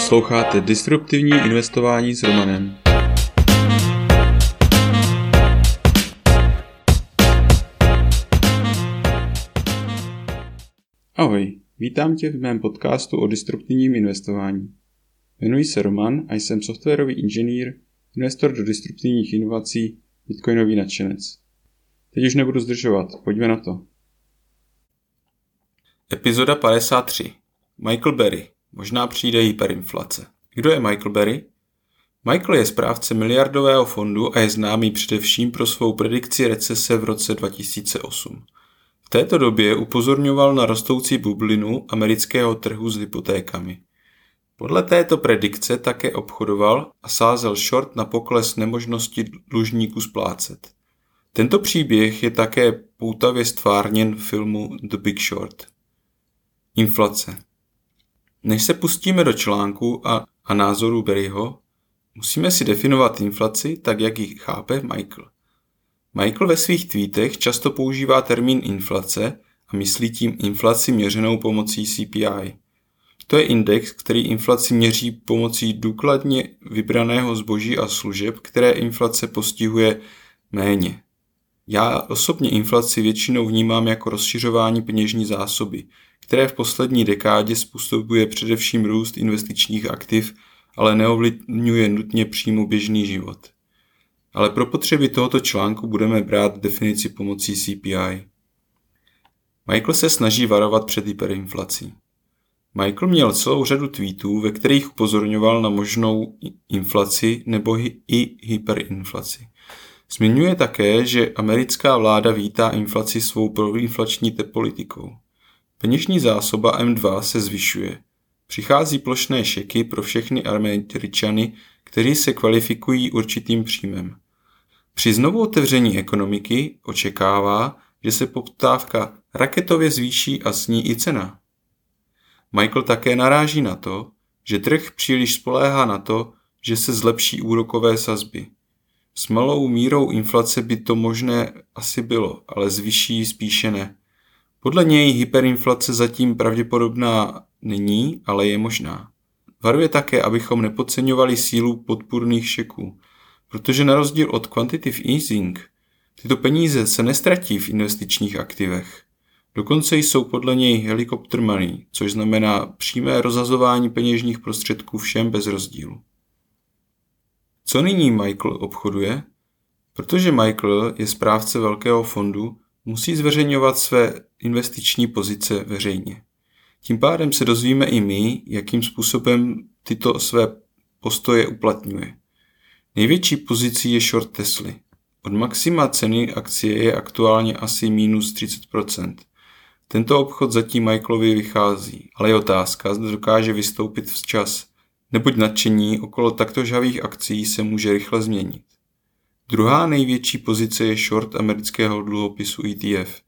Posloucháte Disruptivní investování s Romanem. Ahoj, vítám tě v mém podcastu o disruptivním investování. Jmenuji se Roman a jsem softwarový inženýr, investor do disruptivních inovací, bitcoinový nadšenec. Teď už nebudu zdržovat, pojďme na to. Epizoda 53. Michael Berry. Možná přijde hyperinflace. Kdo je Michael Berry? Michael je správce miliardového fondu a je známý především pro svou predikci recese v roce 2008. V této době upozorňoval na rostoucí bublinu amerického trhu s hypotékami. Podle této predikce také obchodoval a sázel short na pokles nemožnosti dlužníků splácet. Tento příběh je také poutavě stvárněn filmu The Big Short. Inflace Než se pustíme do článku a, a názoru Berryho, musíme si definovat inflaci tak, jak ji chápe Michael. Michael ve svých tweetech často používá termín inflace a myslí tím inflaci měřenou pomocí CPI. To je index, který inflaci měří pomocí důkladně vybraného zboží a služeb, které inflace postihuje méně. Já osobně inflaci většinou vnímám jako rozšiřování peněžní zásoby, které v poslední dekádě způsobuje především růst investičních aktiv, ale neovlivňuje nutně přímo běžný život. Ale pro potřeby tohoto článku budeme brát definici pomocí CPI. Michael se snaží varovat před hyperinflací. Michael měl celou řadu tweetů, ve kterých upozorňoval na možnou inflaci nebo i hyperinflaci. Zmiňuje také, že americká vláda vítá inflaci svou proinflační politikou. Peněžní zásoba M2 se zvyšuje. Přichází plošné šeky pro všechny Američany, kteří se kvalifikují určitým příjmem. Při znovu otevření ekonomiky očekává, že se poptávka raketově zvýší a sní i cena. Michael také naráží na to, že trh příliš spoléhá na to, že se zlepší úrokové sazby. S malou mírou inflace by to možné asi bylo, ale s vyšší spíše ne. Podle něj hyperinflace zatím pravděpodobná není, ale je možná. Varuje také, abychom nepodceňovali sílu podpůrných šeků, protože na rozdíl od quantitative easing, tyto peníze se nestratí v investičních aktivech. Dokonce jsou podle něj helikopter money, což znamená přímé rozhazování peněžních prostředků všem bez rozdílu. Co nyní Michael obchoduje? Protože Michael je správce velkého fondu, musí zveřejňovat své investiční pozice veřejně. Tím pádem se dozvíme i my, jakým způsobem tyto své postoje uplatňuje. Největší pozicí je short Tesly. Od maxima ceny akcie je aktuálně asi minus 30%. Tento obchod zatím Michaelovi vychází, ale je otázka, zda dokáže vystoupit včas, neboť nadšení okolo takto žavých akcí se může rychle změnit. Druhá největší pozice je short amerického dluhopisu ETF.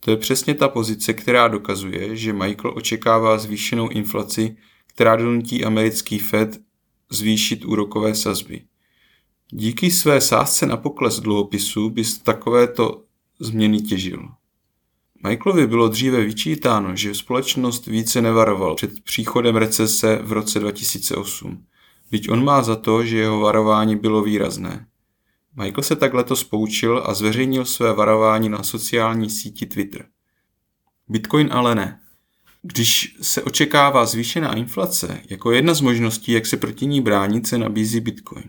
To je přesně ta pozice, která dokazuje, že Michael očekává zvýšenou inflaci, která donutí americký Fed zvýšit úrokové sazby. Díky své sázce na pokles dluhopisu by takovéto změny těžil. Michaelovi bylo dříve vyčítáno, že společnost více nevaroval před příchodem recese v roce 2008, byť on má za to, že jeho varování bylo výrazné. Michael se tak letos poučil a zveřejnil své varování na sociální síti Twitter. Bitcoin ale ne. Když se očekává zvýšená inflace, jako jedna z možností, jak se proti ní bránit, se nabízí Bitcoin.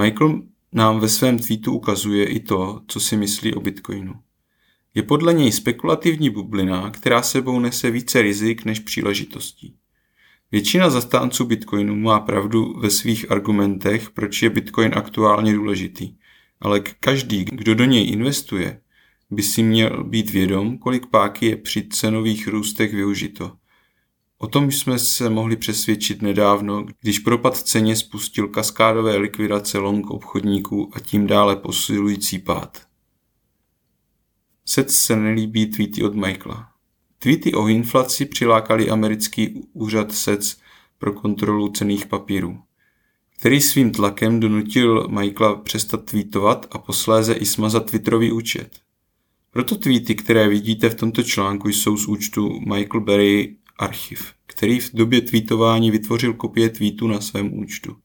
Michael nám ve svém tweetu ukazuje i to, co si myslí o Bitcoinu. Je podle něj spekulativní bublina, která sebou nese více rizik než příležitostí. Většina zastánců Bitcoinu má pravdu ve svých argumentech, proč je Bitcoin aktuálně důležitý. Ale každý, kdo do něj investuje, by si měl být vědom, kolik páky je při cenových růstech využito. O tom jsme se mohli přesvědčit nedávno, když propad ceně spustil kaskádové likvidace long obchodníků a tím dále posilující pád. Sec se nelíbí tweety od Michaela. Tweety o inflaci přilákali americký úřad SEC pro kontrolu cených papírů, který svým tlakem donutil Michaela přestat tweetovat a posléze i smazat Twitterový účet. Proto tweety, které vidíte v tomto článku, jsou z účtu Michael Berry archiv, který v době tweetování vytvořil kopie tweetu na svém účtu.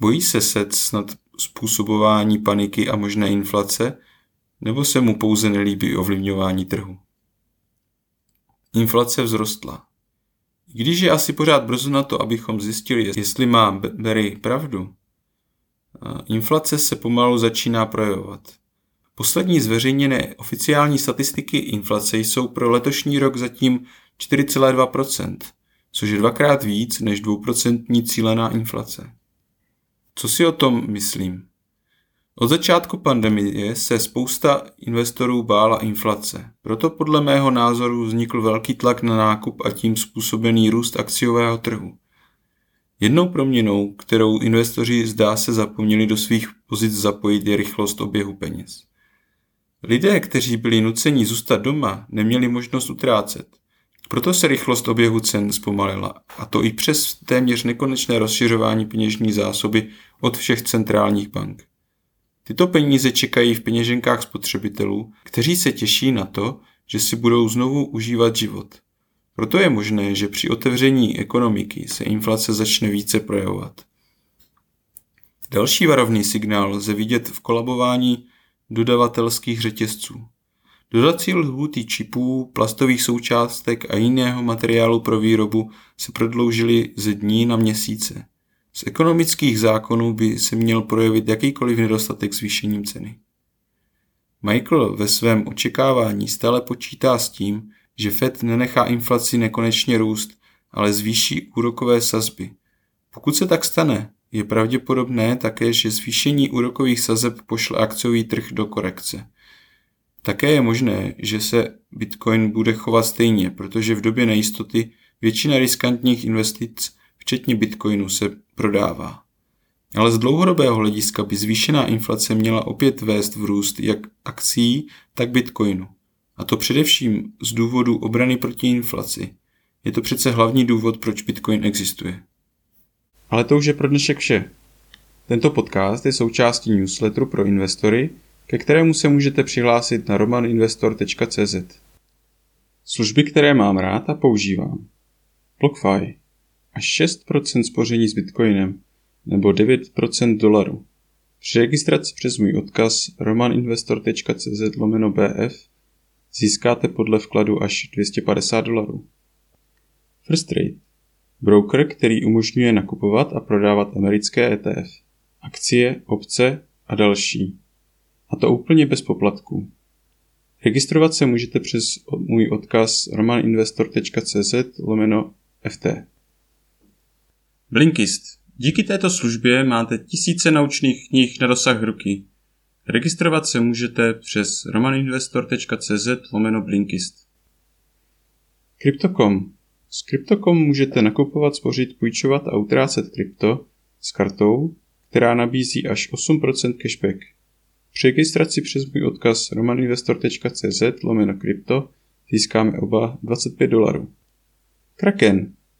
Bojí se set snad způsobování paniky a možné inflace, nebo se mu pouze nelíbí ovlivňování trhu? Inflace vzrostla. Když je asi pořád brzo na to, abychom zjistili, jestli má Berry pravdu, inflace se pomalu začíná projevovat. Poslední zveřejněné oficiální statistiky inflace jsou pro letošní rok zatím 4,2%, což je dvakrát víc než 2% cílená inflace. Co si o tom myslím? Od začátku pandemie se spousta investorů bála inflace, proto podle mého názoru vznikl velký tlak na nákup a tím způsobený růst akciového trhu. Jednou proměnou, kterou investoři zdá se zapomněli do svých pozic zapojit, je rychlost oběhu peněz. Lidé, kteří byli nuceni zůstat doma, neměli možnost utrácet. Proto se rychlost oběhu cen zpomalila, a to i přes téměř nekonečné rozšiřování peněžní zásoby od všech centrálních bank. Tyto peníze čekají v peněženkách spotřebitelů, kteří se těší na to, že si budou znovu užívat život. Proto je možné, že při otevření ekonomiky se inflace začne více projevovat. Další varovný signál lze vidět v kolabování dodavatelských řetězců. Dodací lhůty čipů, plastových součástek a jiného materiálu pro výrobu se prodloužily ze dní na měsíce. Z ekonomických zákonů by se měl projevit jakýkoliv nedostatek zvýšením ceny. Michael ve svém očekávání stále počítá s tím, že Fed nenechá inflaci nekonečně růst, ale zvýší úrokové sazby. Pokud se tak stane, je pravděpodobné také, že zvýšení úrokových sazeb pošle akciový trh do korekce. Také je možné, že se Bitcoin bude chovat stejně, protože v době nejistoty většina riskantních investic, včetně Bitcoinu, se prodává. Ale z dlouhodobého hlediska by zvýšená inflace měla opět vést v růst jak akcí, tak Bitcoinu. A to především z důvodu obrany proti inflaci. Je to přece hlavní důvod, proč Bitcoin existuje. Ale to už je pro dnešek vše. Tento podcast je součástí newsletteru pro investory, ke kterému se můžete přihlásit na romaninvestor.cz. Služby, které mám rád a používám. BlockFi. Až 6% spoření s Bitcoinem nebo 9% dolaru. Při registraci přes můj odkaz romaninvestor.cz lomeno BF získáte podle vkladu až 250 dolarů. First Trade Broker, který umožňuje nakupovat a prodávat americké ETF, akcie, opce a další. A to úplně bez poplatků. Registrovat se můžete přes můj odkaz romaninvestor.cz lomeno FT. Blinkist. Díky této službě máte tisíce naučných knih na dosah ruky. Registrovat se můžete přes romaninvestor.cz lomeno Blinkist. Crypto.com s Crypto.com můžete nakupovat, spořit, půjčovat a utrácet krypto s kartou, která nabízí až 8% cashback. Při registraci přes můj odkaz romaninvestor.cz lomeno krypto získáme oba 25 dolarů. Kraken.